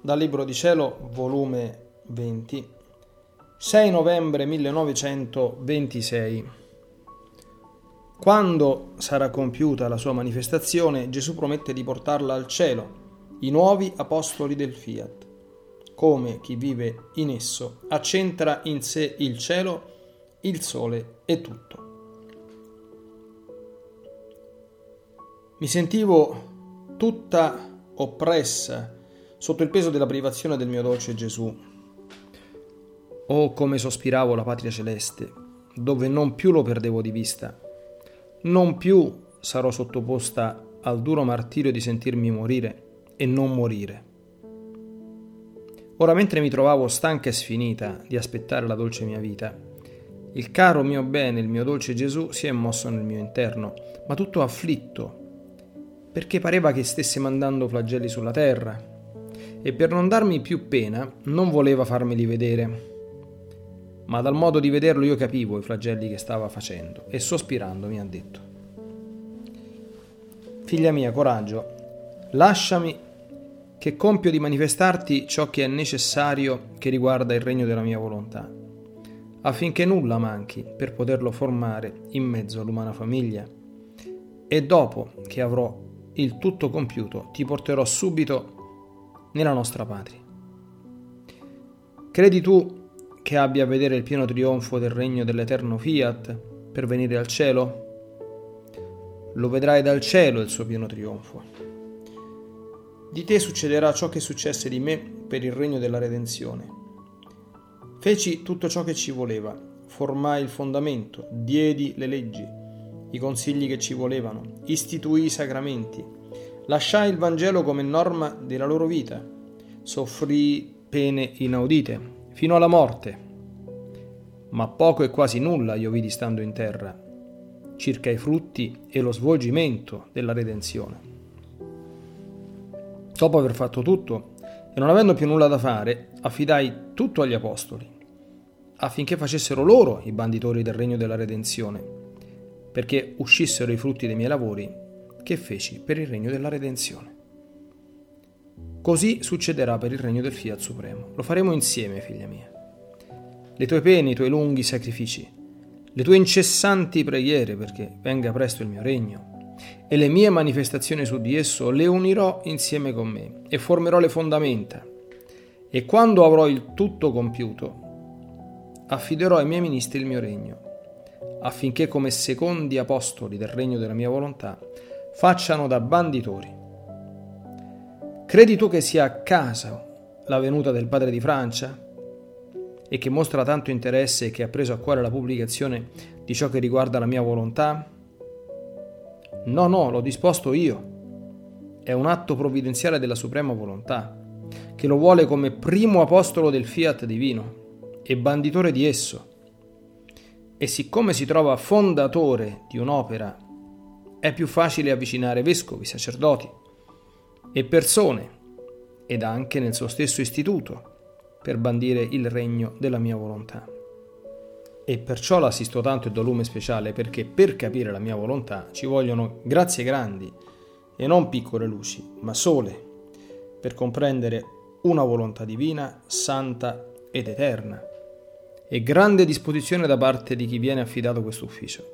Dal Libro di Cielo, volume 20, 6 novembre 1926. Quando sarà compiuta la sua manifestazione, Gesù promette di portarla al cielo, i nuovi apostoli del Fiat. Come chi vive in esso accentra in sé il cielo, il sole e tutto. Mi sentivo tutta oppressa sotto il peso della privazione del mio dolce Gesù. Oh, come sospiravo la patria celeste, dove non più lo perdevo di vista. Non più sarò sottoposta al duro martirio di sentirmi morire e non morire. Ora, mentre mi trovavo stanca e sfinita di aspettare la dolce mia vita, il caro mio bene, il mio dolce Gesù, si è mosso nel mio interno, ma tutto afflitto perché pareva che stesse mandando flagelli sulla terra e per non darmi più pena non voleva farmeli vedere. Ma dal modo di vederlo io capivo i flagelli che stava facendo e sospirando mi ha detto, Figlia mia, coraggio, lasciami che compio di manifestarti ciò che è necessario che riguarda il regno della mia volontà, affinché nulla manchi per poterlo formare in mezzo all'umana famiglia. E dopo che avrò il tutto compiuto, ti porterò subito nella nostra patria. Credi tu che abbia a vedere il pieno trionfo del regno dell'eterno Fiat per venire al cielo? Lo vedrai dal cielo il suo pieno trionfo. Di te succederà ciò che successe di me per il regno della redenzione. Feci tutto ciò che ci voleva, formai il fondamento, diedi le leggi, i consigli che ci volevano, istituì i sacramenti, lasciai il Vangelo come norma della loro vita, soffrì pene inaudite, fino alla morte. Ma poco e quasi nulla io vidi stando in terra, circa i frutti e lo svolgimento della redenzione. Dopo aver fatto tutto, e non avendo più nulla da fare, affidai tutto agli apostoli, affinché facessero loro i banditori del regno della redenzione perché uscissero i frutti dei miei lavori che feci per il regno della redenzione. Così succederà per il regno del Fiat Supremo. Lo faremo insieme, figlia mia. Le tue pene, i tuoi lunghi sacrifici, le tue incessanti preghiere perché venga presto il mio regno e le mie manifestazioni su di esso le unirò insieme con me e formerò le fondamenta. E quando avrò il tutto compiuto, affiderò ai miei ministri il mio regno affinché come secondi apostoli del regno della mia volontà facciano da banditori. Credi tu che sia a casa la venuta del padre di Francia e che mostra tanto interesse e che ha preso a cuore la pubblicazione di ciò che riguarda la mia volontà? No, no, l'ho disposto io. È un atto provvidenziale della suprema volontà, che lo vuole come primo apostolo del fiat divino e banditore di esso e siccome si trova fondatore di un'opera, è più facile avvicinare vescovi, sacerdoti e persone, ed anche nel suo stesso istituto, per bandire il regno della mia volontà. E perciò l'assisto tanto e do lume speciale perché per capire la mia volontà ci vogliono grazie grandi e non piccole luci, ma sole, per comprendere una volontà divina, santa ed eterna e grande disposizione da parte di chi viene affidato questo ufficio.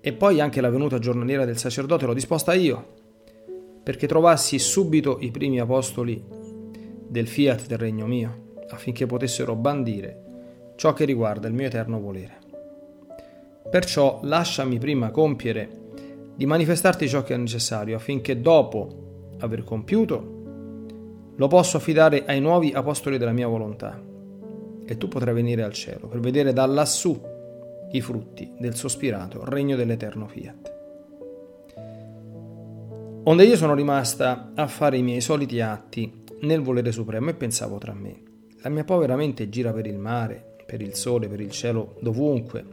E poi anche la venuta giornaliera del sacerdote l'ho disposta io, perché trovassi subito i primi apostoli del fiat del regno mio, affinché potessero bandire ciò che riguarda il mio eterno volere. Perciò lasciami prima compiere di manifestarti ciò che è necessario, affinché dopo aver compiuto lo posso affidare ai nuovi apostoli della mia volontà e tu potrai venire al cielo per vedere da lassù i frutti del sospirato regno dell'eterno fiat. Onde io sono rimasta a fare i miei soliti atti nel volere supremo e pensavo tra me, la mia povera mente gira per il mare, per il sole, per il cielo, dovunque,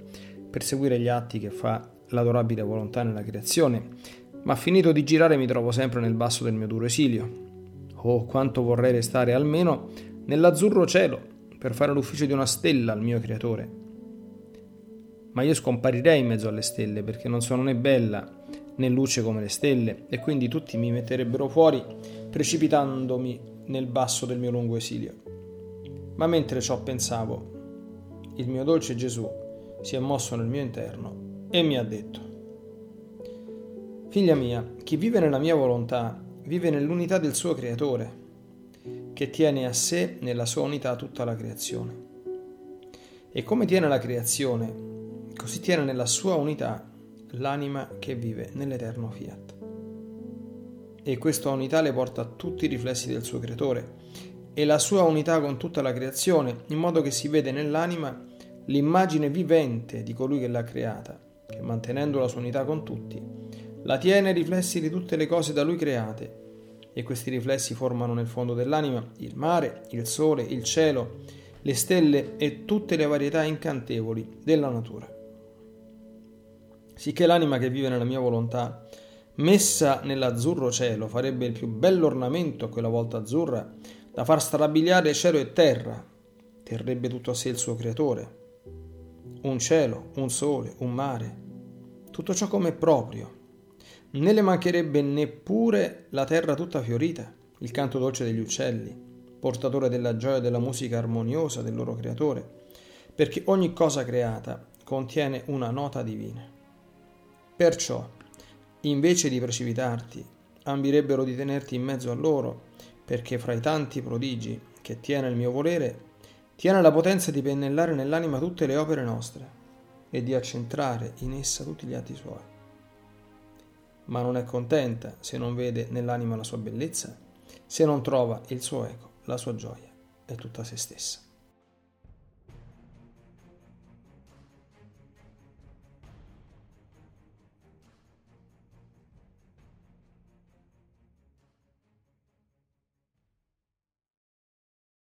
per seguire gli atti che fa l'adorabile volontà nella creazione, ma finito di girare mi trovo sempre nel basso del mio duro esilio, Oh, quanto vorrei restare almeno nell'azzurro cielo per fare l'ufficio di una stella al mio creatore. Ma io scomparirei in mezzo alle stelle perché non sono né bella né luce come le stelle e quindi tutti mi metterebbero fuori precipitandomi nel basso del mio lungo esilio. Ma mentre ciò pensavo, il mio dolce Gesù si è mosso nel mio interno e mi ha detto, Figlia mia, chi vive nella mia volontà vive nell'unità del suo creatore, che tiene a sé nella sua unità tutta la creazione. E come tiene la creazione, così tiene nella sua unità l'anima che vive nell'eterno fiat. E questa unità le porta a tutti i riflessi del suo creatore e la sua unità con tutta la creazione, in modo che si vede nell'anima l'immagine vivente di colui che l'ha creata, che mantenendo la sua unità con tutti, la tiene ai riflessi di tutte le cose da lui create, e questi riflessi formano nel fondo dell'anima il mare, il sole, il cielo, le stelle e tutte le varietà incantevoli della natura. Sicché l'anima che vive nella mia volontà, messa nell'azzurro cielo, farebbe il più bello ornamento a quella volta azzurra, da far strabiliare cielo e terra, terrebbe tutto a sé il suo creatore, un cielo, un sole, un mare, tutto ciò come proprio. Né le mancherebbe neppure la terra tutta fiorita, il canto dolce degli uccelli, portatore della gioia e della musica armoniosa del loro creatore, perché ogni cosa creata contiene una nota divina. Perciò, invece di precipitarti, ambirebbero di tenerti in mezzo a loro, perché fra i tanti prodigi che tiene il mio volere, tiene la potenza di pennellare nell'anima tutte le opere nostre e di accentrare in essa tutti gli atti suoi. Ma non è contenta se non vede nell'anima la sua bellezza, se non trova il suo eco, la sua gioia è tutta se stessa.